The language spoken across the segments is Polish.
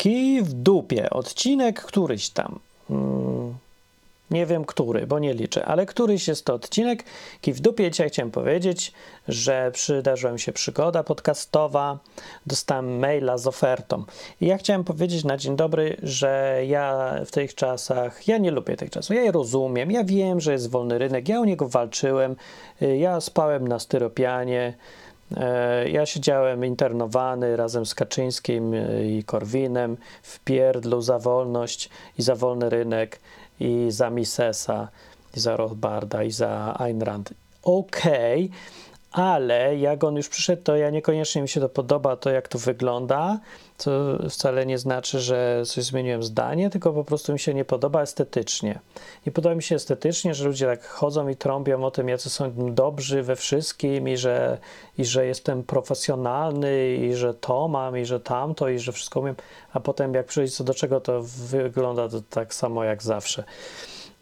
Kij w dupie, odcinek któryś tam. Hmm, nie wiem który, bo nie liczę, ale któryś jest to odcinek. Kij w dupie. Dzisiaj chciałem powiedzieć, że przydarzyła mi się przygoda podcastowa. Dostałem maila z ofertą. I ja chciałem powiedzieć na dzień dobry, że ja w tych czasach, ja nie lubię tych czasów. Ja je rozumiem. Ja wiem, że jest wolny rynek. Ja o niego walczyłem. Ja spałem na styropianie. E, ja siedziałem internowany razem z Kaczyńskim i Korwinem w pierdlu za wolność i za wolny rynek i za Misesa i za Rothbarda i za Ayn Rand. Okej, okay, ale jak on już przyszedł, to ja niekoniecznie mi się to podoba, to jak to wygląda. To wcale nie znaczy, że coś zmieniłem zdanie, tylko po prostu mi się nie podoba estetycznie. Nie podoba mi się estetycznie, że ludzie tak chodzą i trąbią o tym, jacy są dobrzy we wszystkim i że, i że jestem profesjonalny i że to mam i że tamto i że wszystko umiem, a potem jak przyjdzie co do czego, to wygląda to tak samo jak zawsze.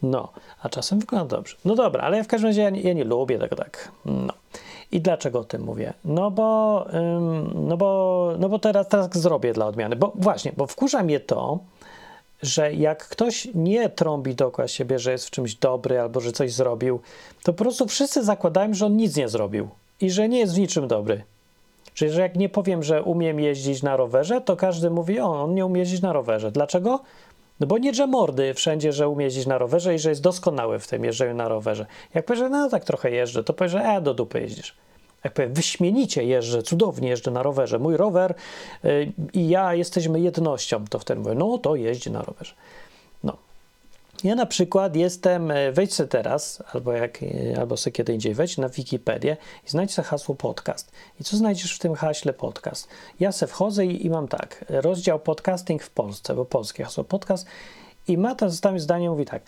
No, a czasem wygląda dobrze. No dobra, ale w każdym razie ja nie, ja nie lubię tego tak. No. I dlaczego o tym mówię? No bo, no bo, no bo teraz, teraz zrobię dla odmiany. Bo właśnie, bo wkurza mnie to, że jak ktoś nie trąbi dookoła siebie, że jest w czymś dobry albo że coś zrobił, to po prostu wszyscy zakładają, że on nic nie zrobił i że nie jest w niczym dobry. Czyli, że jak nie powiem, że umiem jeździć na rowerze, to każdy mówi, o, on nie umie jeździć na rowerze. Dlaczego? No bo nie drze mordy wszędzie, że umie jeździć na rowerze i że jest doskonały w tym jeżdżeniu na rowerze. Jak powie, że no tak trochę jeżdżę, to powie, że e, do dupy jeździsz. Jak powiem, wyśmienicie jeżdżę, cudownie jeżdżę na rowerze. Mój rower yy, i ja jesteśmy jednością, to wtedy mówię, no to jeździ na rowerze. Ja na przykład jestem, e, wejdź sobie teraz, albo, jak, e, albo sobie kiedy indziej, wejdź na Wikipedię i znajdź sobie hasło podcast. I co znajdziesz w tym haśle podcast? Ja se wchodzę i, i mam tak, rozdział podcasting w Polsce, bo polskie hasło podcast i ma to tam zdanie, mówi tak,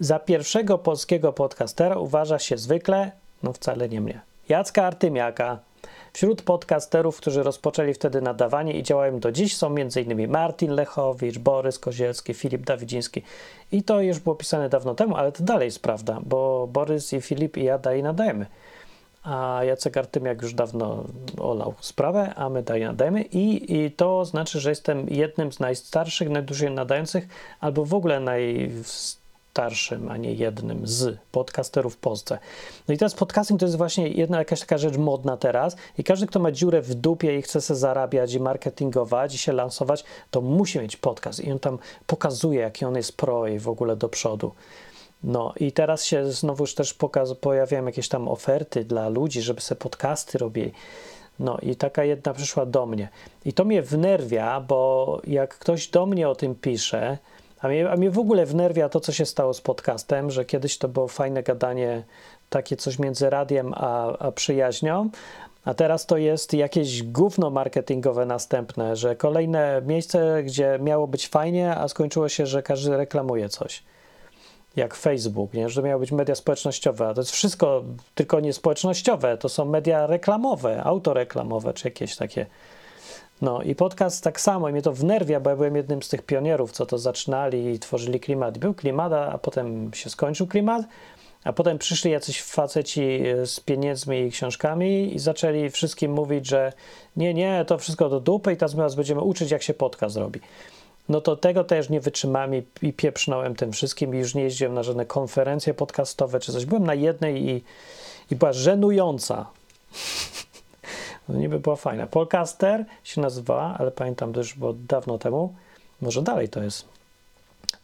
za pierwszego polskiego podcastera uważa się zwykle, no wcale nie mnie, Jacka Artymiaka. Wśród podcasterów, którzy rozpoczęli wtedy nadawanie i działają do dziś są m.in. Martin Lechowicz, Borys Kozielski, Filip Dawidziński. I to już było pisane dawno temu, ale to dalej jest prawda, bo Borys i Filip i ja dalej nadajemy. A Jacek Artymiak już dawno olał sprawę, a my dalej nadajemy. I, I to znaczy, że jestem jednym z najstarszych, najdłużej nadających, albo w ogóle najstarszych starszym, a nie jednym z podcasterów w Polsce. No i teraz podcasting to jest właśnie jedna jakaś taka rzecz modna teraz i każdy, kto ma dziurę w dupie i chce sobie zarabiać i marketingować i się lansować, to musi mieć podcast i on tam pokazuje, jaki on jest pro i w ogóle do przodu. No i teraz się znowuż też pokaz, pojawiają jakieś tam oferty dla ludzi, żeby sobie podcasty robili. No i taka jedna przyszła do mnie. I to mnie wnerwia, bo jak ktoś do mnie o tym pisze, a mnie, a mnie w ogóle wnerwia to, co się stało z podcastem, że kiedyś to było fajne gadanie, takie coś między radiem a, a przyjaźnią, a teraz to jest jakieś gówno marketingowe następne, że kolejne miejsce, gdzie miało być fajnie, a skończyło się, że każdy reklamuje coś. Jak Facebook, nie? że miało być media społecznościowe, a to jest wszystko tylko nie społecznościowe, to są media reklamowe, autoreklamowe, czy jakieś takie no i podcast tak samo i mnie to wnerwia, bo ja byłem jednym z tych pionierów, co to zaczynali i tworzyli klimat. Był klimat, a potem się skończył klimat, a potem przyszli jacyś faceci e, z pieniędzmi i książkami i zaczęli wszystkim mówić, że nie, nie, to wszystko do dupy i teraz będziemy uczyć, jak się podcast robi. No to tego też nie wytrzymałem i, i pieprznąłem tym wszystkim i już nie jeździłem na żadne konferencje podcastowe czy coś. Byłem na jednej i, i była żenująca. No niby była fajna. Polcaster się nazywała, ale pamiętam też, bo dawno temu, może dalej to jest.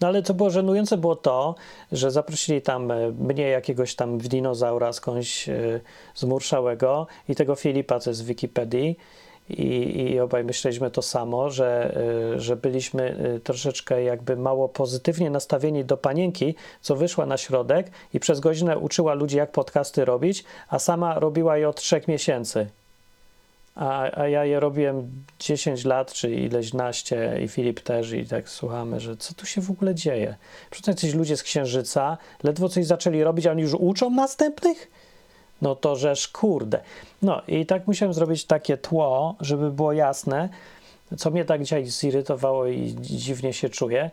No ale co było żenujące było to, że zaprosili tam e, mnie, jakiegoś tam dinozaura skądś yy, zmurszałego i tego Filipa, co jest z Wikipedii i, i obaj myśleliśmy to samo, że, yy, że byliśmy troszeczkę jakby mało pozytywnie nastawieni do panienki, co wyszła na środek i przez godzinę uczyła ludzi, jak podcasty robić, a sama robiła je od trzech miesięcy a, a ja je robiłem 10 lat, czy ileś naście i Filip też i tak słuchamy, że co tu się w ogóle dzieje? Przecież jacyś ludzie z Księżyca ledwo coś zaczęli robić, a oni już uczą następnych? No to żeż kurde. No i tak musiałem zrobić takie tło, żeby było jasne, co mnie tak dzisiaj zirytowało i dziwnie się czuję,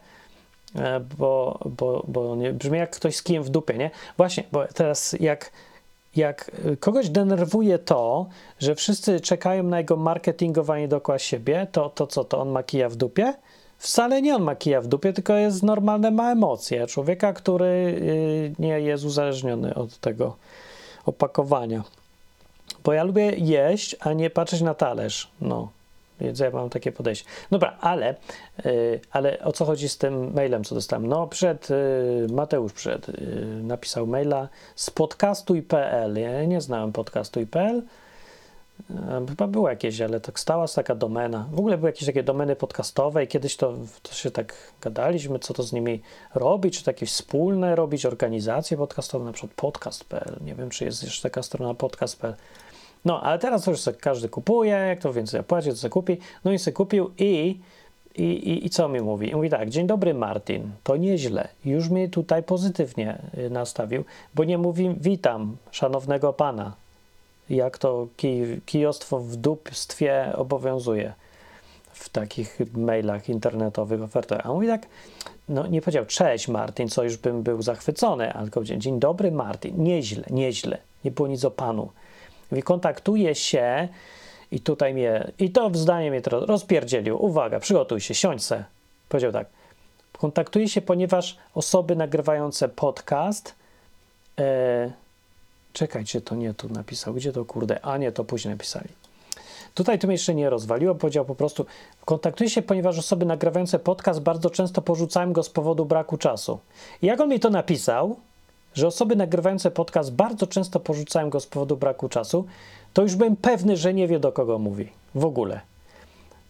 e, bo, bo, bo nie, brzmi jak ktoś z kijem w dupie, nie? Właśnie, bo teraz jak jak y, kogoś denerwuje to, że wszyscy czekają na jego marketingowanie dookoła siebie, to, to co, to on ma kija w dupie? wcale nie on ma kija w dupie, tylko jest normalne, ma emocje. Człowieka, który y, nie jest uzależniony od tego opakowania. Bo ja lubię jeść, a nie patrzeć na talerz. No, więc ja mam takie podejście. Dobra, ale, yy, ale o co chodzi z tym mailem, co dostałem? No, przed yy, Mateusz przed yy, napisał maila z podcastuj.pl. Ja nie znałem podcastuj.pl. Chyba było jakieś, ale tak stała taka domena. W ogóle były jakieś takie domeny podcastowe i kiedyś to, to się tak gadaliśmy, co to z nimi robić, czy to jakieś wspólne robić, organizacje podcastowe, na przykład podcast.pl. Nie wiem, czy jest jeszcze taka strona podcast.pl. No, ale teraz to już sobie każdy kupuje, jak to więcej płaci, to sobie kupi. No i sobie kupił i, i, i, i co mi mówi? I mówi tak, dzień dobry Martin, to nieźle. Już mnie tutaj pozytywnie y, nastawił, bo nie mówi witam szanownego pana, jak to kij, kijostwo w dupstwie obowiązuje w takich mailach internetowych, ofertach. A mówi tak, no nie powiedział cześć Martin, co już bym był zachwycony, ale powiedział dzień dobry Martin, nieźle, nieźle, nie było nic o panu. Mówi, kontaktuje się i tutaj mnie, i to zdanie mnie teraz rozpierdzielił. Uwaga, przygotuj się, siądź se. Powiedział tak, kontaktuje się, ponieważ osoby nagrywające podcast e, Czekajcie, to nie tu napisał. Gdzie to kurde? A nie, to później napisali. Tutaj to mnie jeszcze nie rozwaliło, powiedział po prostu kontaktuję się, ponieważ osoby nagrywające podcast bardzo często porzucałem go z powodu braku czasu. I jak on mi to napisał, że osoby nagrywające podcast bardzo często porzucają go z powodu braku czasu, to już byłem pewny, że nie wie do kogo mówi. W ogóle.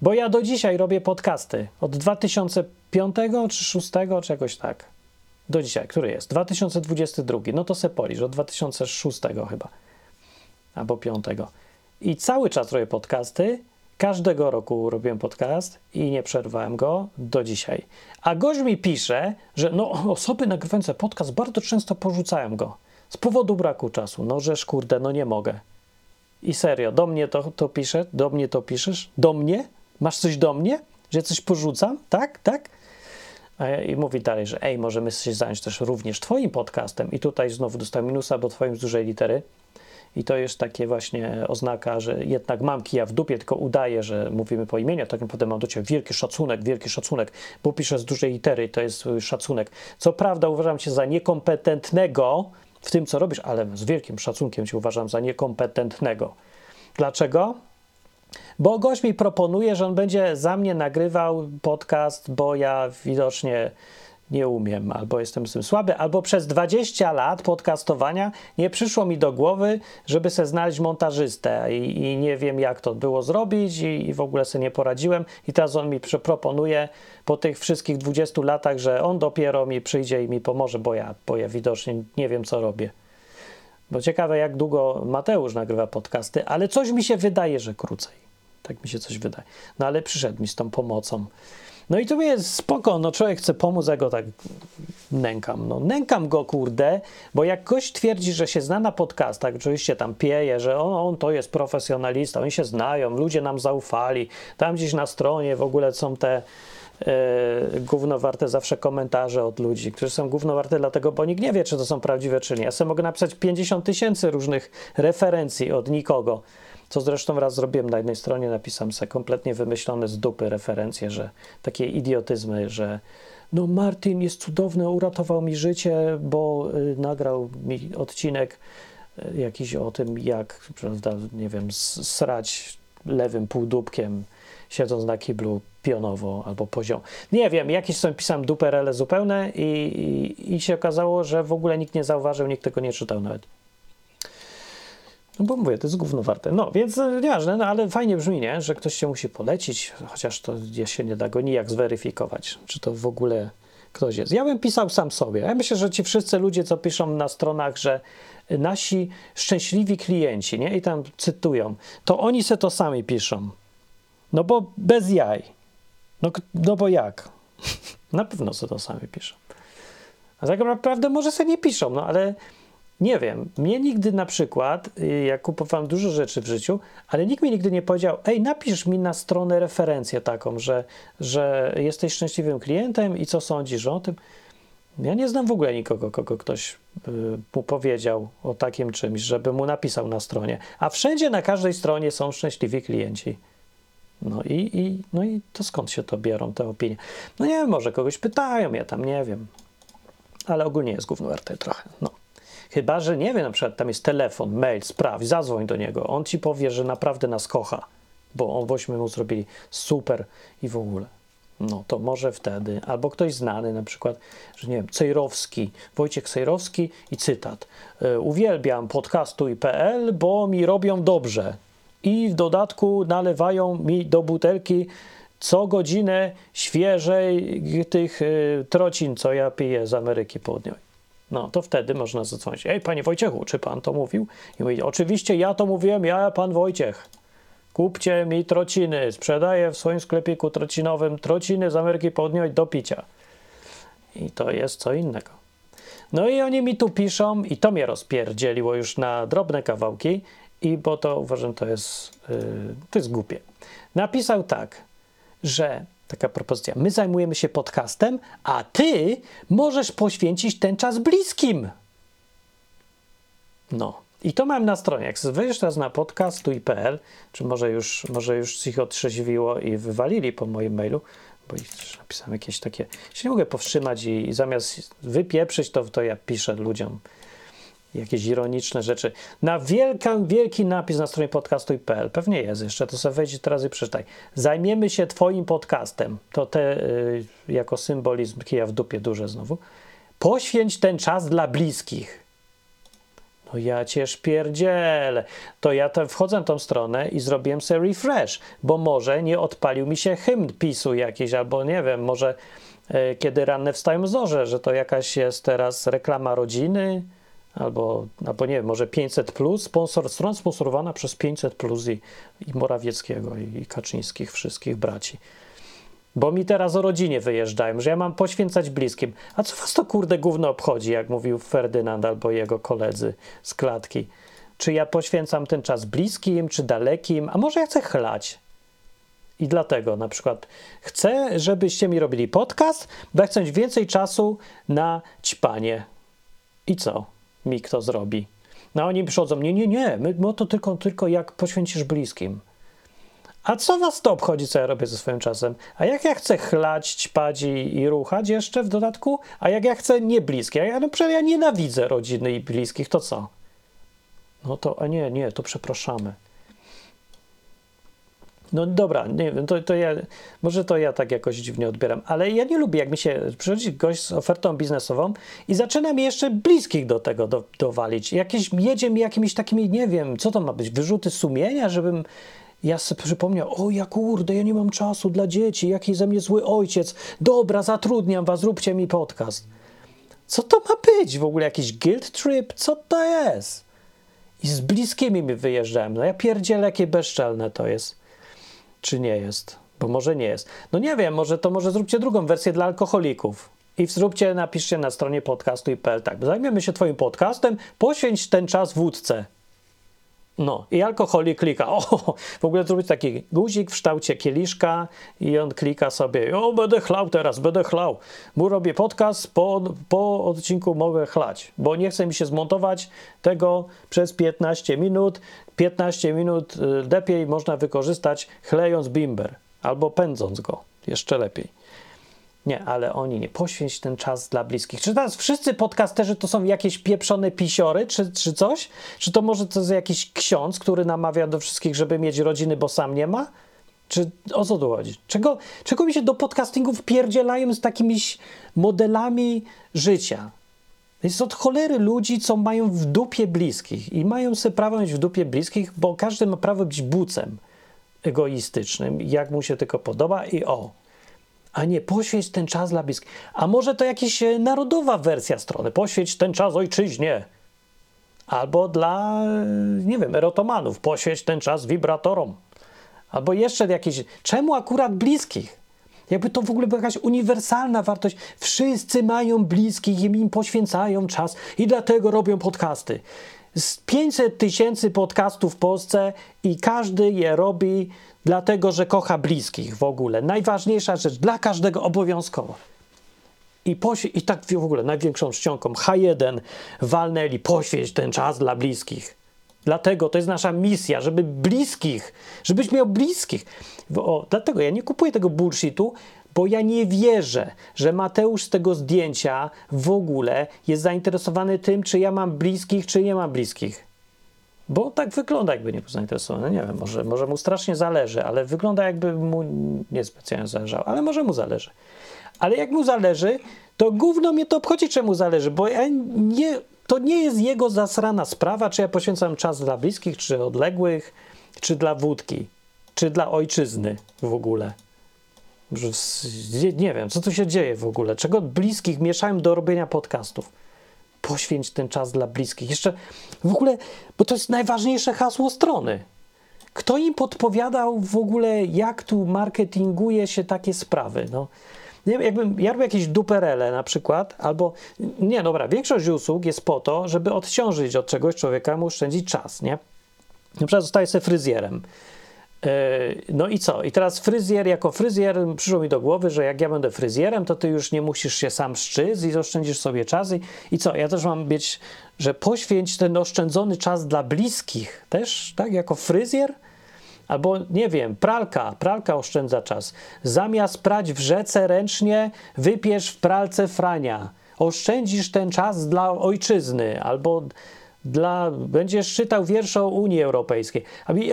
Bo ja do dzisiaj robię podcasty. Od 2005 czy 2006, czy jakoś tak do dzisiaj, który jest? 2022. No to se polisz, od 2006 chyba. Albo 5. I cały czas robię podcasty. Każdego roku robiłem podcast i nie przerwałem go do dzisiaj. A gość mi pisze, że no, osoby nagrywające podcast bardzo często porzucają go z powodu braku czasu. No, żeż kurde, no nie mogę. I serio, do mnie to, to pisze? Do mnie to piszesz? Do mnie? Masz coś do mnie? Że coś porzucam? Tak? Tak? I mówi dalej, że ej, możemy się zająć też również Twoim podcastem. I tutaj znowu dostałem minusa, bo Twoim z dużej litery. I to jest takie właśnie oznaka, że jednak mam kija w dupie, tylko udaję, że mówimy po imieniu, tak naprawdę mam do Ciebie wielki szacunek, wielki szacunek, bo piszę z dużej litery to jest szacunek. Co prawda uważam Cię za niekompetentnego w tym, co robisz, ale z wielkim szacunkiem Cię uważam za niekompetentnego. Dlaczego? Bo gość mi proponuje, że on będzie za mnie nagrywał podcast, bo ja widocznie nie umiem, albo jestem z tym słaby, albo przez 20 lat podcastowania nie przyszło mi do głowy, żeby sobie znaleźć montażystę i, i nie wiem, jak to było zrobić i, i, w ogóle sobie nie poradziłem. I teraz on mi proponuje po tych wszystkich 20 latach, że on dopiero mi przyjdzie i mi pomoże, bo ja, bo ja widocznie nie wiem, co robię. Bo ciekawe, jak długo Mateusz nagrywa podcasty, ale coś mi się wydaje, że krócej. Tak mi się coś wydaje. No ale przyszedł mi z tą pomocą. No i to jest spoko, no człowiek chce pomóc, ja go tak nękam. No nękam go, kurde, bo jak ktoś twierdzi, że się zna na podcastach, oczywiście tam pieje, że on, on to jest profesjonalista, oni się znają, ludzie nam zaufali, tam gdzieś na stronie w ogóle są te yy, gównowarte zawsze komentarze od ludzi, którzy są gównowarte dlatego, bo nikt nie wie, czy to są prawdziwe, czy nie. Ja sobie mogę napisać 50 tysięcy różnych referencji od nikogo, co zresztą raz zrobiłem na jednej stronie, napisałem sobie kompletnie wymyślone z dupy referencje, że takie idiotyzmy, że no Martin jest cudowny, uratował mi życie, bo y, nagrał mi odcinek y, jakiś o tym, jak, prawda, nie wiem, srać lewym półdubkiem, siedząc na kiblu pionowo albo poziom. Nie wiem, jakieś są pisałem duperele zupełne i, i, i się okazało, że w ogóle nikt nie zauważył, nikt tego nie czytał nawet. No bo mówię, to jest gówno warte. No, więc e, nieważne, no ale fajnie brzmi, nie? Że ktoś się musi polecić, chociaż to się nie da go nijak zweryfikować, czy to w ogóle ktoś jest. Ja bym pisał sam sobie. Ja myślę, że ci wszyscy ludzie, co piszą na stronach, że nasi szczęśliwi klienci, nie? I tam cytują, to oni se to sami piszą. No bo bez jaj. No, no bo jak? na pewno se to sami piszą. A tak naprawdę może sobie nie piszą, no ale nie wiem, mnie nigdy na przykład, y, ja kupowałem dużo rzeczy w życiu, ale nikt mi nigdy nie powiedział, ej, napisz mi na stronę referencję taką, że, że jesteś szczęśliwym klientem i co sądzisz o tym. Ja nie znam w ogóle nikogo, kogo ktoś y, mu powiedział o takim czymś, żeby mu napisał na stronie. A wszędzie, na każdej stronie są szczęśliwi klienci. No i, i, no i to skąd się to biorą te opinie? No nie wiem, może kogoś pytają, ja tam nie wiem. Ale ogólnie jest gówno warte trochę, no. Chyba, że nie wiem, na przykład tam jest telefon, mail, spraw, zadzwoń do niego. On ci powie, że naprawdę nas kocha, bo on bośmy mu zrobili super i w ogóle. No to może wtedy, albo ktoś znany, na przykład, że nie wiem, Cejrowski, Wojciech Cejrowski i cytat. E, uwielbiam podcastuj.pl, bo mi robią dobrze i w dodatku nalewają mi do butelki co godzinę świeżej tych y, trocin, co ja piję z Ameryki Południowej. No, to wtedy można zadzwonić. Ej, panie Wojciechu, czy pan to mówił? I mówi, oczywiście ja to mówiłem, ja, pan Wojciech. Kupcie mi trociny. Sprzedaję w swoim sklepiku trocinowym trociny z Ameryki Południowej do picia. I to jest co innego. No i oni mi tu piszą, i to mnie rozpierdzieliło już na drobne kawałki, i bo to uważam, to jest, yy, to jest głupie. Napisał tak, że taka propozycja, my zajmujemy się podcastem, a ty możesz poświęcić ten czas bliskim. No. I to mam na stronie. Jak wejdziesz teraz na podcastu.pl, czy może już, może już ich otrzeźwiło i wywalili po moim mailu, bo napisałem jakieś takie, się nie mogę powstrzymać i, i zamiast wypieprzyć to, to ja piszę ludziom jakieś ironiczne rzeczy. Na wielki, wielki napis na stronie podcastu.pl, pewnie jest jeszcze, to sobie wejdź teraz i przeczytaj. Zajmiemy się twoim podcastem. To te y, jako symbolizm kija w dupie duże znowu. Poświęć ten czas dla bliskich. No ja cię szpierdzielę. To ja te, wchodzę na tą stronę i zrobiłem sobie refresh, bo może nie odpalił mi się hymn PiSu jakiś, albo nie wiem, może y, kiedy ranne wstają zorze, że to jakaś jest teraz reklama rodziny, albo, albo nie może 500 plus, sponsor, strona sponsorowana przez 500 plus i, i Morawieckiego i, i Kaczyńskich, wszystkich braci. Bo mi teraz o rodzinie wyjeżdżają, że ja mam poświęcać bliskim. A co was to kurde gówno obchodzi, jak mówił Ferdynand albo jego koledzy z klatki? Czy ja poświęcam ten czas bliskim, czy dalekim, a może ja chcę chlać? I dlatego na przykład chcę, żebyście mi robili podcast, bo ja chcę mieć więcej czasu na ćpanie. I co? Mi kto zrobi. No oni przychodzą, nie, nie, nie, my, to tylko, tylko jak poświęcisz bliskim. A co was to obchodzi, co ja robię ze swoim czasem? A jak ja chcę chlać, ćpać i, i ruchać jeszcze w dodatku? A jak ja chcę nie bliskie? Ja, no ja nienawidzę rodziny i bliskich, to co? No to, a nie, nie, to przepraszamy. No dobra, nie wiem, to, to ja, może to ja tak jakoś dziwnie odbieram, ale ja nie lubię, jak mi się przychodzi gość z ofertą biznesową i zaczyna mi jeszcze bliskich do tego do, dowalić. Jakieś, jedzie mi jakimiś takimi, nie wiem, co to ma być, wyrzuty sumienia, żebym ja sobie przypomniał, o ja kurde, ja nie mam czasu dla dzieci, jaki ze mnie zły ojciec, dobra, zatrudniam was, zróbcie mi podcast. Co to ma być w ogóle, jakiś guilt trip? Co to jest? I z bliskimi mi wyjeżdżałem, no ja pierdzielę, jakie bezczelne to jest czy nie jest? Bo może nie jest. No nie wiem, może to może zróbcie drugą wersję dla alkoholików. I zróbcie, napiszcie na stronie podcastu i.pl tak, zajmiemy się twoim podcastem, poświęć ten czas wódce. No, i alkoholik klika. O, w ogóle zrobić taki guzik w kształcie kieliszka i on klika sobie. O, będę chlał teraz, będę chlał. Bo robię podcast, po, po odcinku mogę chlać, bo nie chce mi się zmontować tego przez 15 minut. 15 minut y, lepiej można wykorzystać chlejąc bimber albo pędząc go. Jeszcze lepiej. Nie, ale oni nie. Poświęć ten czas dla bliskich. Czy teraz wszyscy podcasterzy to są jakieś pieprzone pisiory, czy, czy coś? Czy to może to jest jakiś ksiądz, który namawia do wszystkich, żeby mieć rodziny, bo sam nie ma? Czy o co tu chodzi? Czego, czego mi się do podcastingu wpierdzielają z takimi modelami życia? Jest od cholery ludzi, co mają w dupie bliskich i mają sobie prawo mieć w dupie bliskich, bo każdy ma prawo być bucem egoistycznym, jak mu się tylko podoba i o, a nie poświęć ten czas dla bliskich. A może to jakaś e, narodowa wersja strony, poświęć ten czas ojczyźnie. Albo dla, e, nie wiem, erotomanów, poświęć ten czas wibratorom. Albo jeszcze jakieś, czemu akurat bliskich? Jakby to w ogóle była jakaś uniwersalna wartość. Wszyscy mają bliskich i im poświęcają czas i dlatego robią podcasty. Z 500 tysięcy podcastów w Polsce i każdy je robi dlatego, że kocha bliskich w ogóle. Najważniejsza rzecz dla każdego obowiązkowo. I, poś- I tak w ogóle największą czcionką H1 walnęli poświęć ten czas dla bliskich. Dlatego to jest nasza misja, żeby bliskich, żebyś miał bliskich. O, dlatego ja nie kupuję tego bullshitu, bo ja nie wierzę, że Mateusz z tego zdjęcia w ogóle jest zainteresowany tym, czy ja mam bliskich, czy nie mam bliskich. Bo tak wygląda, jakby nie był zainteresowany. Nie wiem, może, może mu strasznie zależy, ale wygląda, jakby mu niespecjalnie zależało, ale może mu zależy. Ale jak mu zależy, to gówno mnie to obchodzi, czemu zależy, bo ja nie, to nie jest jego zasrana sprawa, czy ja poświęcam czas dla bliskich, czy odległych, czy dla wódki, czy dla ojczyzny w ogóle. Nie wiem, co tu się dzieje w ogóle. Czego bliskich mieszają do robienia podcastów? Poświęć ten czas dla bliskich. Jeszcze w ogóle, bo to jest najważniejsze hasło strony. Kto im podpowiadał w ogóle, jak tu marketinguje się takie sprawy? No, nie wiem, jakbym ja robię jakieś duperele na przykład, albo nie, dobra, większość usług jest po to, żeby odciążyć od czegoś człowieka, mu oszczędzić czas, nie? Na przykład zostaję sobie fryzjerem. E, no i co? I teraz fryzjer, jako fryzjer, przyszło mi do głowy, że jak ja będę fryzjerem, to ty już nie musisz się sam szczyc i oszczędzisz sobie czas. I, I co? Ja też mam być, że poświęć ten oszczędzony czas dla bliskich też, tak? Jako fryzjer? Albo nie wiem, pralka, pralka oszczędza czas. Zamiast prać w rzece ręcznie, wypiesz w pralce frania. Oszczędzisz ten czas dla ojczyzny, albo dla, będziesz czytał wiersze o Unii Europejskiej,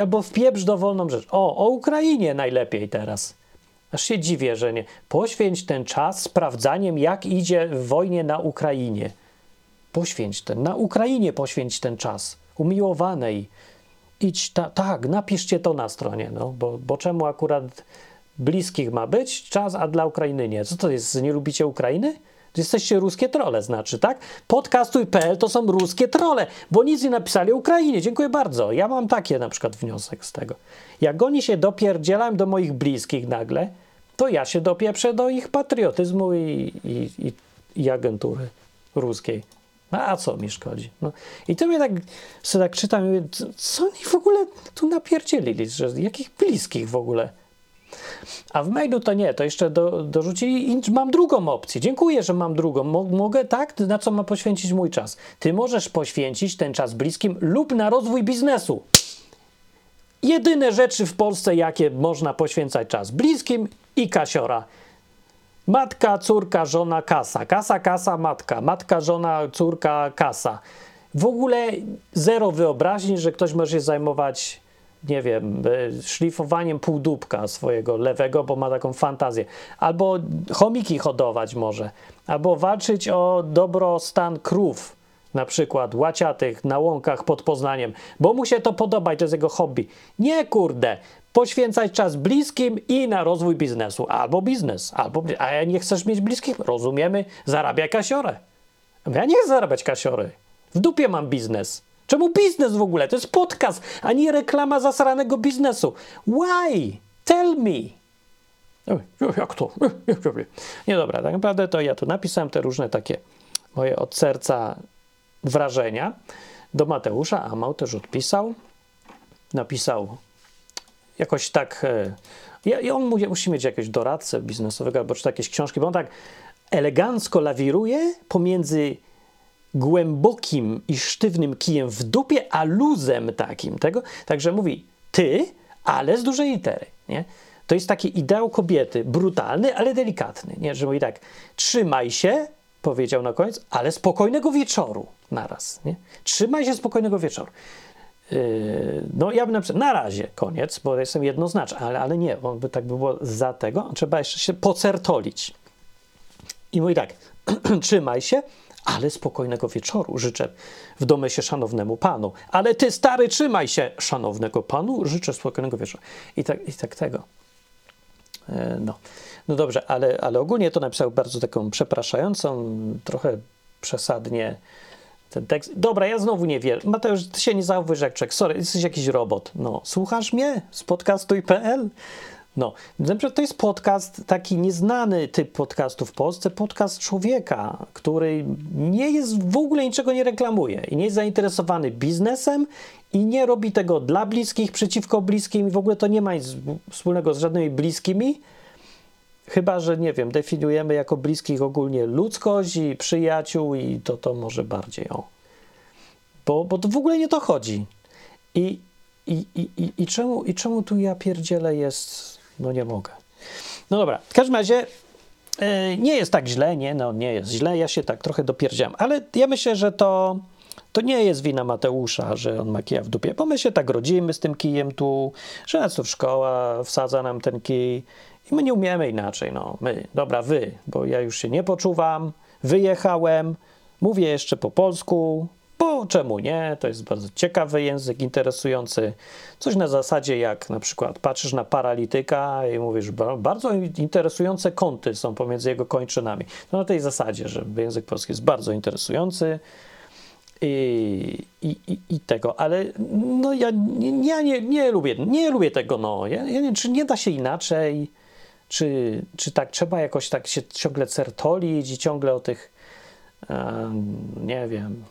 albo wpieprz dowolną rzecz. O, o Ukrainie najlepiej teraz. Aż się dziwię, że nie. Poświęć ten czas sprawdzaniem, jak idzie w wojnie na Ukrainie. Poświęć ten, na Ukrainie poświęć ten czas. Umiłowanej. Idź, ta, tak, napiszcie to na stronie, no, bo, bo czemu akurat bliskich ma być czas, a dla Ukrainy nie? Co to jest, nie lubicie Ukrainy? Jesteście ruskie trole, znaczy, tak? Podcastuj.pl to są ruskie trole, bo nic nie napisali o Ukrainie. Dziękuję bardzo. Ja mam takie na przykład wniosek z tego. Jak oni się dopierdzielają do moich bliskich nagle, to ja się dopieprzę do ich patriotyzmu i, i, i, i agentury ruskiej. No, a co mi szkodzi? No. I to mnie tak, sobie tak czytam mówię, co oni w ogóle tu napierdzielili, że jakich bliskich w ogóle? A w mailu to nie, to jeszcze do, dorzucili i mam drugą opcję. Dziękuję, że mam drugą. mogę, tak? Na co ma poświęcić mój czas? Ty możesz poświęcić ten czas bliskim lub na rozwój biznesu. Jedyne rzeczy w Polsce, jakie można poświęcać czas bliskim i kasiora. Matka, córka, żona, kasa. Kasa, kasa, matka. Matka, żona, córka, kasa. W ogóle zero wyobraźni, że ktoś może się zajmować nie wiem, e, szlifowaniem półdubka swojego lewego, bo ma taką fantazję. Albo chomiki hodować może. Albo walczyć o dobrostan krów, na przykład łaciatych na łąkach pod Poznaniem, bo mu się to podoba i to jest jego hobby. Nie kurde, poświęcać czas bliskim i na rozwój biznesu. Albo biznes, albo... A ja nie chcesz mieć bliskich? Rozumiemy, zarabiaj kasiorę. Ja nie chcę zarabiać kasiory. W dupie mam biznes. Czemu biznes w ogóle? To jest podcast, a nie reklama zasranego biznesu. Why? Tell me. Jak to? Nie dobra, tak naprawdę to ja tu napisałem te różne takie moje od serca wrażenia do Mateusza, a Mał też odpisał. Napisał jakoś tak. E, I on musi mieć jakiegoś doradcę biznesowego albo czy jakieś książki, bo on tak elegancko lawiruje pomiędzy głębokim i sztywnym kijem w dupie, a luzem takim tego. Także mówi ty, ale z dużej litery. Nie? To jest taki ideał kobiety, brutalny, ale delikatny. Nie? Że mówi tak, trzymaj się, powiedział na koniec, ale spokojnego wieczoru naraz. Nie? Trzymaj się spokojnego wieczoru. Yy, no ja bym na przykład, na razie, koniec, bo jestem jednoznaczny, ale, ale nie, on by tak było za tego, trzeba jeszcze się pocertolić. I mówi tak, trzymaj się, ale spokojnego wieczoru życzę w się szanownemu panu. Ale ty, stary, trzymaj się, szanownego panu, życzę spokojnego wieczoru. I tak, i tak tego. E, no. no dobrze, ale, ale ogólnie to napisał bardzo taką przepraszającą, trochę przesadnie ten tekst. Dobra, ja znowu nie wiem. Mateusz, ty się nie zachowujesz jak czek. Sorry, jesteś jakiś robot. No, słuchasz mnie z podcastuj.pl? No, to jest podcast, taki nieznany typ podcastu w Polsce, podcast człowieka, który nie jest w ogóle niczego nie reklamuje i nie jest zainteresowany biznesem i nie robi tego dla bliskich, przeciwko bliskim i w ogóle to nie ma nic wspólnego z żadnymi bliskimi, chyba, że nie wiem, definiujemy jako bliskich ogólnie ludzkość i przyjaciół i to to może bardziej o. Bo, bo to w ogóle nie to chodzi. I, i, i, i, i, czemu, I czemu tu ja pierdzielę jest, no nie mogę. No dobra, w każdym razie yy, nie jest tak źle, nie, no nie jest źle, ja się tak trochę dopierdziam, ale ja myślę, że to, to nie jest wina Mateusza, że on ma kija w dupie, bo my się tak rodzimy z tym kijem tu, że nas tu szkoła wsadza nam ten kij i my nie umiemy inaczej, no my, dobra, wy, bo ja już się nie poczuwam, wyjechałem, mówię jeszcze po polsku, bo czemu nie? To jest bardzo ciekawy język, interesujący. Coś na zasadzie jak na przykład patrzysz na paralityka i mówisz, bardzo interesujące kąty są pomiędzy jego kończynami. To na tej zasadzie, że język polski jest bardzo interesujący i, i, i, tego, ale no ja, ja nie, nie, lubię, nie lubię tego, no. Ja, ja nie, czy nie da się inaczej? Czy, czy tak trzeba jakoś tak się ciągle certolić i ciągle o tych, nie wiem,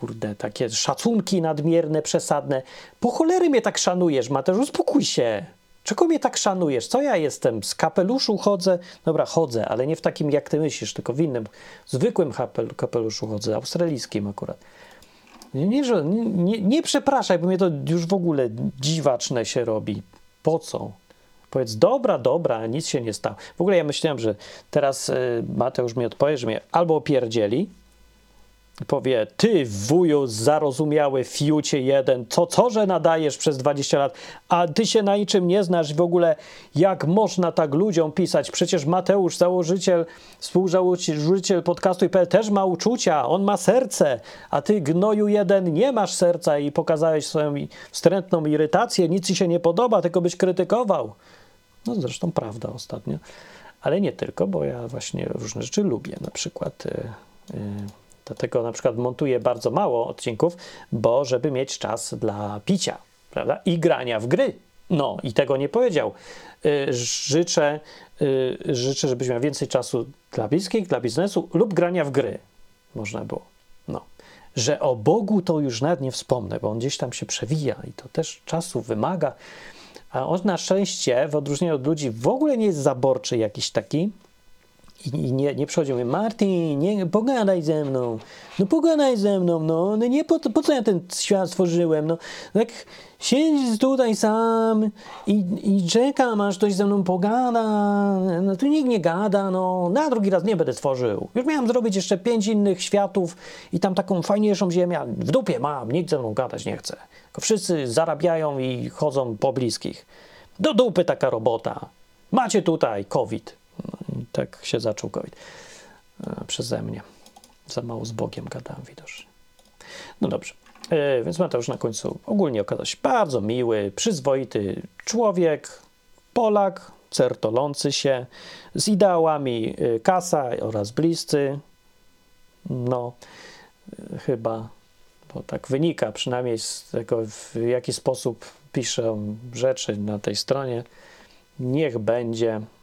kurde, takie szacunki nadmierne, przesadne. Po cholery mnie tak szanujesz, Mateusz, uspokój się. Czego mnie tak szanujesz? Co ja jestem? Z kapeluszu chodzę? Dobra, chodzę, ale nie w takim, jak ty myślisz, tylko w innym, zwykłym kapeluszu chodzę, australijskim akurat. Nie, nie, nie, przepraszaj, bo mnie to już w ogóle dziwaczne się robi. Po co? Powiedz, dobra, dobra, nic się nie stało. W ogóle ja myślałem, że teraz y, Mateusz mi odpowie, że mnie albo opierdzieli, powie, ty wuju zarozumiały fiucie jeden, co, co, że nadajesz przez 20 lat, a ty się na niczym nie znasz w ogóle, jak można tak ludziom pisać, przecież Mateusz, założyciel, współzałożyciel podcastu IPL też ma uczucia, on ma serce, a ty gnoju jeden nie masz serca i pokazałeś swoją wstrętną irytację, nic ci się nie podoba, tylko byś krytykował. No zresztą prawda ostatnio, ale nie tylko, bo ja właśnie różne rzeczy lubię, na przykład... Yy, yy, Dlatego na przykład montuję bardzo mało odcinków, bo żeby mieć czas dla picia, prawda? I grania w gry. No i tego nie powiedział. Y, życzę, y, życzę, żebyś miał więcej czasu dla bliskich, dla biznesu lub grania w gry. Można było. No. Że o Bogu to już nawet nie wspomnę, bo on gdzieś tam się przewija i to też czasu wymaga. A on na szczęście, w odróżnieniu od ludzi, w ogóle nie jest zaborczy jakiś taki, i, nie, nie przychodził mi, Martin, nie, pogadaj ze mną, no pogadaj ze mną, no, no nie, po, po co ja ten świat stworzyłem, no, tak siedź tutaj sam i, i czekam, aż ktoś ze mną pogada, no tu nikt nie gada, no, na drugi raz nie będę tworzył. Już miałem zrobić jeszcze pięć innych światów i tam taką fajniejszą ziemię, w dupie mam, nikt ze mną gadać nie chce. Tylko wszyscy zarabiają i chodzą po bliskich. Do dupy taka robota. Macie tutaj COVID. Tak się zaczął COVID e, przeze mnie. Za mało z Bogiem gadałem widocznie. No dobrze. E, więc Mateusz na końcu ogólnie okazał się bardzo miły, przyzwoity człowiek, Polak, certolący się, z ideałami e, kasa oraz bliscy. No, chyba, bo tak wynika przynajmniej z tego, w jaki sposób piszę rzeczy na tej stronie. Niech będzie E,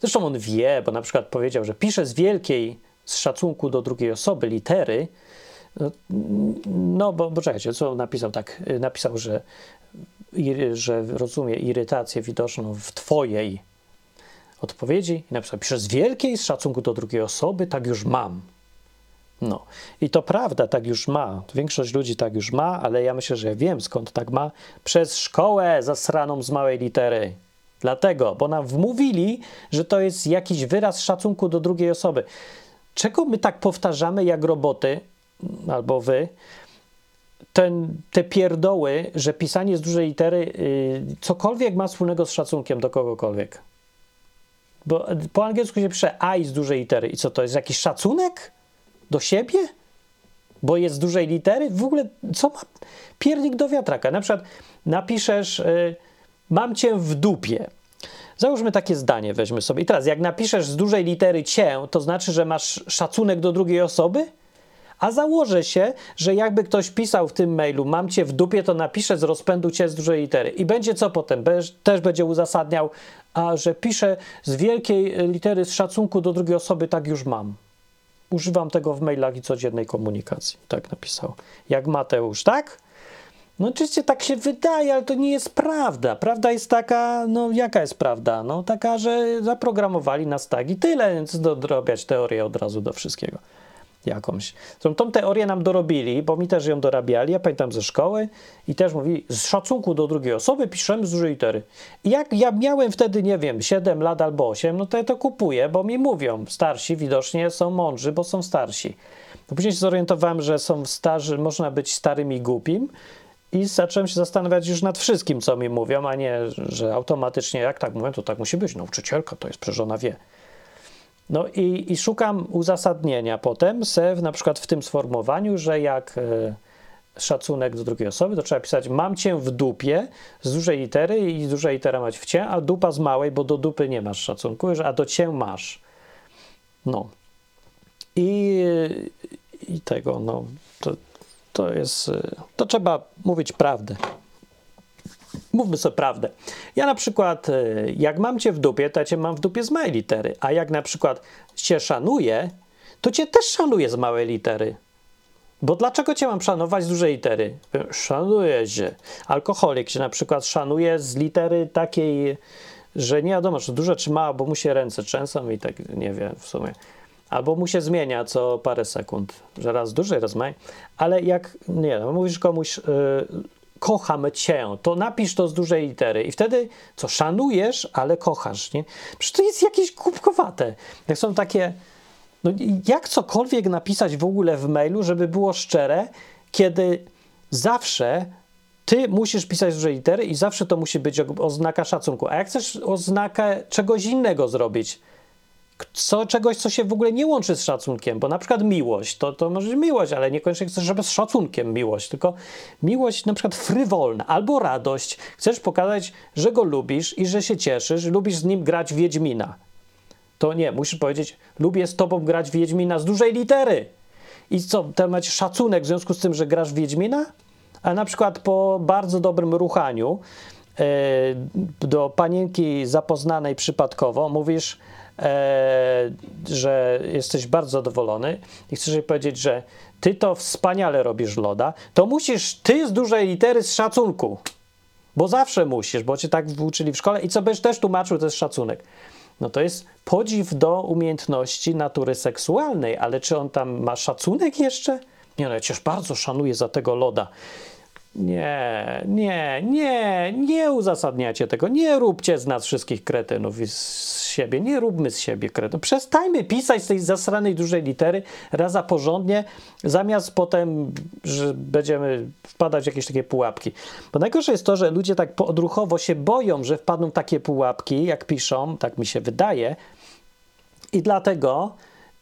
zresztą on wie, bo na przykład powiedział, że pisze z wielkiej, z szacunku do drugiej osoby litery. No, no bo, bo czekajcie, co napisał tak? E, napisał, że, że rozumie irytację widoczną w twojej odpowiedzi i napisał, pisze z wielkiej, z szacunku do drugiej osoby, tak już mam. No i to prawda, tak już ma. Większość ludzi tak już ma, ale ja myślę, że wiem skąd tak ma. Przez szkołę zasraną z małej litery. Dlatego, bo nam wmówili, że to jest jakiś wyraz szacunku do drugiej osoby. Czego my tak powtarzamy jak roboty, albo wy, ten, te pierdoły, że pisanie z dużej litery yy, cokolwiek ma wspólnego z szacunkiem do kogokolwiek. Bo po angielsku się pisze I z dużej litery. I co to jest? Jakiś szacunek do siebie? Bo jest z dużej litery? W ogóle co ma piernik do wiatraka? Na przykład napiszesz. Yy, Mam cię w dupie. Załóżmy takie zdanie, weźmy sobie. I teraz, jak napiszesz z dużej litery cię, to znaczy, że masz szacunek do drugiej osoby? A założę się, że jakby ktoś pisał w tym mailu, mam cię w dupie, to napiszę z rozpędu cię z dużej litery. I będzie co potem? Też będzie uzasadniał, a że piszę z wielkiej litery z szacunku do drugiej osoby, tak już mam. Używam tego w mailach i codziennej komunikacji. Tak napisał. Jak Mateusz, tak? No oczywiście tak się wydaje, ale to nie jest prawda. Prawda jest taka, no jaka jest prawda? No taka, że zaprogramowali nas tak i tyle, więc dodrobiać teorię od razu do wszystkiego. jakąś. Zresztą tą teorię nam dorobili, bo mi też ją dorabiali, ja pamiętam ze szkoły i też mówili, z szacunku do drugiej osoby piszemy z dużej litery. I jak ja miałem wtedy, nie wiem, 7 lat albo 8, no to ja to kupuję, bo mi mówią, starsi widocznie są mądrzy, bo są starsi. No później się zorientowałem, że są starzy, można być starym i głupim, i zacząłem się zastanawiać już nad wszystkim, co mi mówią, a nie, że automatycznie jak tak mówią, to tak musi być. Nauczycielka to jest, przecież ona wie. No i, i szukam uzasadnienia potem se, na przykład w tym sformułowaniu, że jak e, szacunek do drugiej osoby, to trzeba pisać mam cię w dupie z dużej litery i duża litera mać w cię, a dupa z małej, bo do dupy nie masz szacunku, a do cię masz. No. I, i tego, no, to, to jest, e, to trzeba mówić prawdę. Mówmy sobie prawdę. Ja na przykład, e, jak mam cię w dupie, to ja cię mam w dupie z małej litery, a jak na przykład cię szanuję, to cię też szanuję z małej litery. Bo dlaczego cię mam szanować z dużej litery? Szanuję cię. Alkoholik się na przykład szanuje z litery takiej, że nie wiadomo, czy dużo czy mało, bo mu się ręce trzęsą i tak nie wiem w sumie. Albo mu się zmienia co parę sekund, że raz dłużej, raz mniej. Ale jak, nie no, mówisz komuś, yy, kocham cię, to napisz to z dużej litery i wtedy, co, szanujesz, ale kochasz, nie? Przecież to jest jakieś kubkowate. Jak są takie, no jak cokolwiek napisać w ogóle w mailu, żeby było szczere, kiedy zawsze ty musisz pisać dużej litery i zawsze to musi być oznaka szacunku. A jak chcesz oznakę czegoś innego zrobić, co, czegoś, co się w ogóle nie łączy z szacunkiem, bo na przykład miłość, to, to może być miłość, ale niekoniecznie chcesz, żeby z szacunkiem miłość, tylko miłość na przykład frywolna albo radość. Chcesz pokazać, że go lubisz i że się cieszysz, lubisz z nim grać Wiedźmina. To nie, musisz powiedzieć, lubię z tobą grać Wiedźmina z dużej litery. I co, teraz macie szacunek w związku z tym, że grasz Wiedźmina? A na przykład po bardzo dobrym ruchaniu do panienki zapoznanej przypadkowo mówisz, e, że jesteś bardzo zadowolony i chcesz jej powiedzieć, że ty to wspaniale robisz loda, to musisz ty z dużej litery z szacunku. Bo zawsze musisz, bo cię tak uczyli w szkole i co byś też tłumaczył, to jest szacunek. No to jest podziw do umiejętności natury seksualnej, ale czy on tam ma szacunek jeszcze? Nie, no ja cię bardzo szanuję za tego loda. Nie, nie, nie, nie uzasadniacie tego. Nie róbcie z nas wszystkich kretynów i z siebie. Nie róbmy z siebie kretynów. Przestajmy pisać z tej zasranej dużej litery raz za porządnie, zamiast potem, że będziemy wpadać w jakieś takie pułapki. Bo najgorsze jest to, że ludzie tak odruchowo się boją, że wpadną w takie pułapki, jak piszą, tak mi się wydaje, i dlatego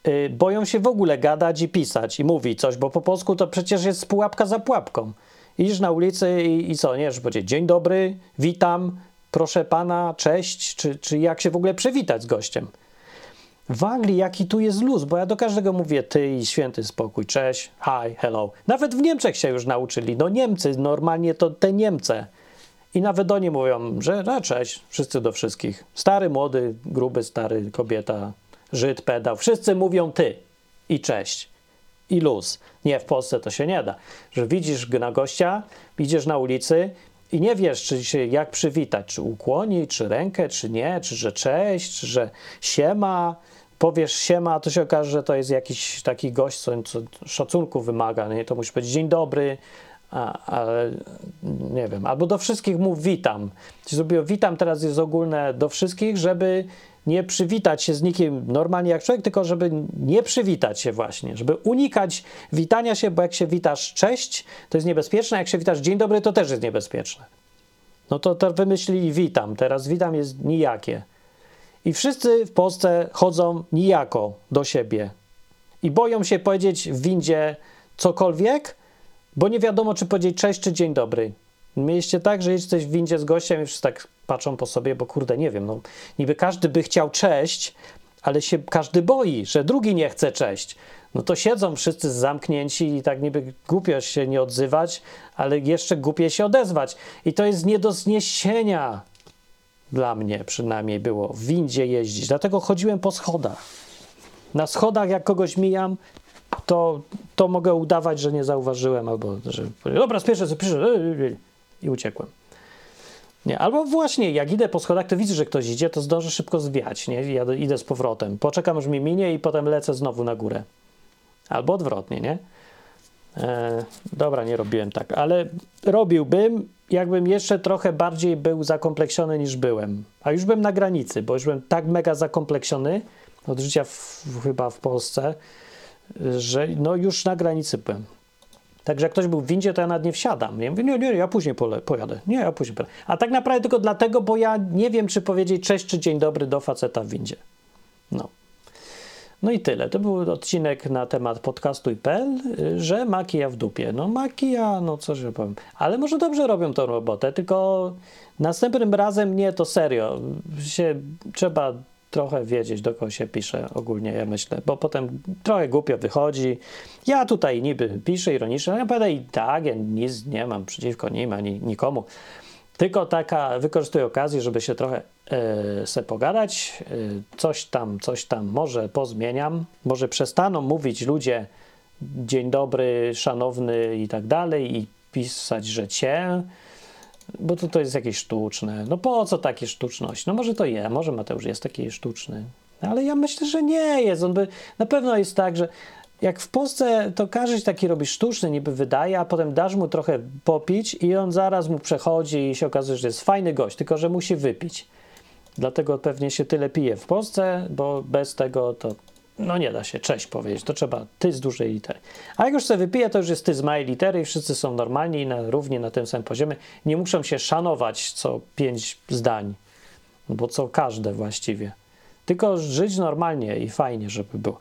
y, boją się w ogóle gadać i pisać i mówić coś, bo po polsku to przecież jest pułapka za pułapką. Idziesz na ulicy i, i co, nie? Że powiedzieć dzień dobry, witam, proszę pana, cześć, czy, czy jak się w ogóle przywitać z gościem. W Anglii jaki tu jest luz, bo ja do każdego mówię ty i święty spokój, cześć, hi, hello. Nawet w Niemczech się już nauczyli. No Niemcy, normalnie to te Niemcy. I nawet oni mówią, że no, cześć, wszyscy do wszystkich. Stary, młody, gruby, stary, kobieta, Żyd, pedał. Wszyscy mówią ty i cześć i luz. Nie, w Polsce to się nie da. Że widzisz na gościa, idziesz na ulicy i nie wiesz, czy się jak przywitać, czy ukłonić, czy rękę, czy nie, czy że cześć, czy że siema. Powiesz siema, a to się okaże, że to jest jakiś taki gość, co, co szacunku wymaga. Nie? To musisz powiedzieć dzień dobry, ale nie wiem. Albo do wszystkich mów witam. Zrobiło witam teraz jest ogólne do wszystkich, żeby nie przywitać się z nikim normalnie jak człowiek, tylko żeby nie przywitać się właśnie, żeby unikać witania się, bo jak się witasz cześć, to jest niebezpieczne, jak się witasz dzień dobry, to też jest niebezpieczne. No to, to wymyślili witam, teraz witam jest nijakie. I wszyscy w Polsce chodzą nijako do siebie i boją się powiedzieć w windzie cokolwiek, bo nie wiadomo, czy powiedzieć cześć, czy dzień dobry. Mieliście tak, że jesteś w windzie z gościem i wszyscy tak patrzą po sobie, bo kurde, nie wiem, no niby każdy by chciał cześć, ale się każdy boi, że drugi nie chce cześć. No to siedzą wszyscy zamknięci i tak niby głupio się nie odzywać, ale jeszcze głupie się odezwać. I to jest nie do zniesienia. Dla mnie przynajmniej było w windzie jeździć. Dlatego chodziłem po schodach. Na schodach, jak kogoś mijam, to, to mogę udawać, że nie zauważyłem, albo że dobra, spieszę sobie, i uciekłem. Nie, albo właśnie, jak idę po schodach, to widzę, że ktoś idzie, to zdążę szybko zwiać, nie? Ja idę z powrotem. Poczekam, aż mi minie i potem lecę znowu na górę. Albo odwrotnie, nie? E, dobra, nie robiłem tak, ale robiłbym, jakbym jeszcze trochę bardziej był zakompleksiony niż byłem. A już byłem na granicy, bo już byłem tak mega zakompleksiony od życia w, chyba w Polsce, że no już na granicy byłem. Także jak ktoś był w windzie, to ja nawet nie wsiadam. Ja mówię, nie, nie, ja później pole, pojadę. Nie, ja później pojadę. A tak naprawdę tylko dlatego, bo ja nie wiem, czy powiedzieć cześć czy dzień dobry do faceta w windzie. No. No i tyle. To był odcinek na temat podcastu IPL, że makija w dupie. No makija, no co się powiem. Ale może dobrze robią tą robotę, tylko następnym razem nie, to serio. Się, trzeba trochę wiedzieć, do kogo się pisze ogólnie, ja myślę, bo potem trochę głupio wychodzi. Ja tutaj niby piszę ironicznie, ale ja będę i tak, ja nic nie mam przeciwko nim ani nikomu. Tylko taka, wykorzystuję okazję, żeby się trochę e, se pogadać, e, coś tam, coś tam może pozmieniam, może przestaną mówić ludzie dzień dobry, szanowny i tak dalej i pisać, że cię, bo to, to jest jakieś sztuczne. No po co takie sztuczność? No może to jest, może Mateusz jest taki sztuczny, ale ja myślę, że nie jest. On by, na pewno jest tak, że jak w Polsce to każdy taki robi sztuczny, niby wydaje, a potem dasz mu trochę popić i on zaraz mu przechodzi i się okazuje, że jest fajny gość, tylko że musi wypić. Dlatego pewnie się tyle pije w Polsce, bo bez tego to no nie da się cześć powiedzieć, to trzeba ty z dużej litery. A jak już sobie wypije, to już jest ty z małej litery i wszyscy są normalni i na, równie na tym samym poziomie. Nie muszą się szanować co pięć zdań, bo co każde właściwie. Tylko żyć normalnie i fajnie, żeby było.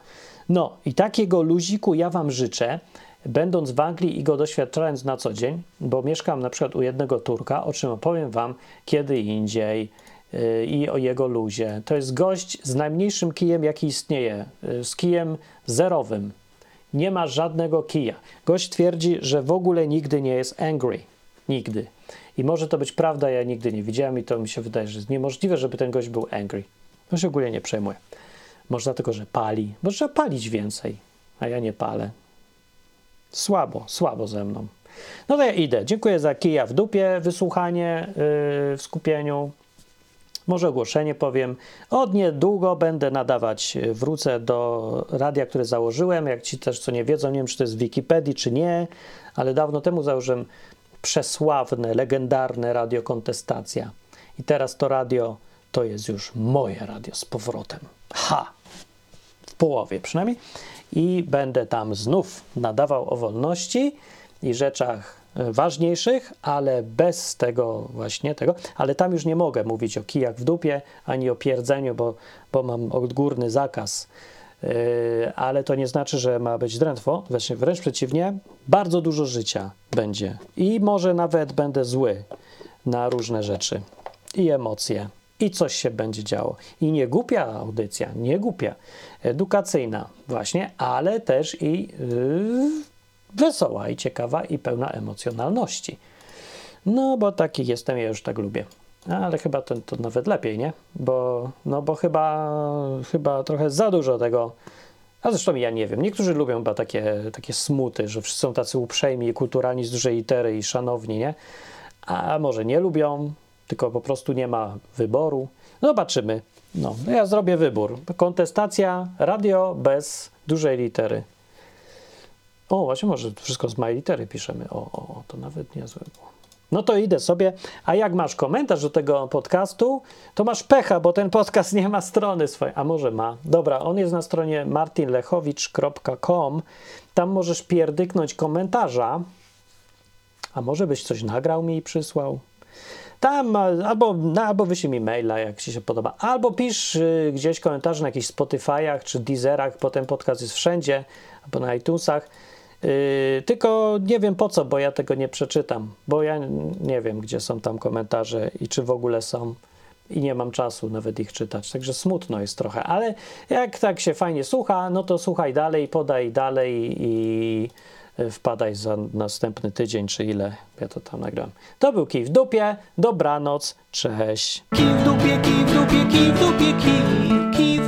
No i takiego luziku ja wam życzę, będąc w Anglii i go doświadczając na co dzień, bo mieszkam na przykład u jednego Turka, o czym opowiem wam kiedy indziej i o jego luzie. To jest gość z najmniejszym kijem, jaki istnieje, z kijem zerowym. Nie ma żadnego kija. Gość twierdzi, że w ogóle nigdy nie jest angry. Nigdy. I może to być prawda, ja nigdy nie widziałem i to mi się wydaje, że jest niemożliwe, żeby ten gość był angry. On się ogólnie nie przejmuje. Może dlatego, że pali. Bo trzeba palić więcej, a ja nie palę. Słabo, słabo ze mną. No to ja idę. Dziękuję za kija w dupie, wysłuchanie yy, w skupieniu. Może ogłoszenie powiem. Od niedługo będę nadawać, wrócę do radia, które założyłem. Jak ci też co nie wiedzą, nie wiem, czy to jest w Wikipedii, czy nie, ale dawno temu założyłem przesławne, legendarne radio Kontestacja. I teraz to radio to jest już moje radio z powrotem. Ha! W połowie przynajmniej. I będę tam znów nadawał o wolności i rzeczach ważniejszych, ale bez tego właśnie tego. Ale tam już nie mogę mówić o kijach w dupie, ani o pierdzeniu, bo, bo mam odgórny zakaz. Yy, ale to nie znaczy, że ma być drętwo. Właśnie wręcz przeciwnie, bardzo dużo życia będzie. I może nawet będę zły na różne rzeczy i emocje i coś się będzie działo. I nie głupia audycja, nie głupia, edukacyjna właśnie, ale też i yy, wesoła i ciekawa i pełna emocjonalności. No, bo taki jestem, ja już tak lubię. Ale chyba to, to nawet lepiej, nie? Bo, no bo chyba, chyba trochę za dużo tego. A zresztą ja nie wiem. Niektórzy lubią chyba takie, takie smuty, że wszyscy są tacy uprzejmi i kulturalni z dużej litery i szanowni, nie? A może nie lubią, tylko po prostu nie ma wyboru. No zobaczymy. No, ja zrobię wybór. Kontestacja, radio bez dużej litery. O, właśnie może wszystko z małej litery piszemy. O, o, to nawet niezłe było. No to idę sobie. A jak masz komentarz do tego podcastu, to masz pecha, bo ten podcast nie ma strony swojej. A może ma? Dobra, on jest na stronie martinlechowicz.com. Tam możesz pierdyknąć komentarza. A może byś coś nagrał mi i przysłał? Tam albo, no, albo wyślij mi maila, jak ci się podoba, albo pisz y, gdzieś komentarze na jakichś Spotify'ach czy Deezerach, potem podcast jest wszędzie, albo na iTunesach. Yy, tylko nie wiem po co, bo ja tego nie przeczytam, bo ja nie wiem, gdzie są tam komentarze i czy w ogóle są i nie mam czasu nawet ich czytać, także smutno jest trochę, ale jak tak się fajnie słucha, no to słuchaj dalej, podaj dalej i wpadaj za następny tydzień, czy ile ja to tam nagrałem. To był kij w dupie, dobranoc, cześć. Kij w dupie, kij w dupie, kij w dupie, kij, kij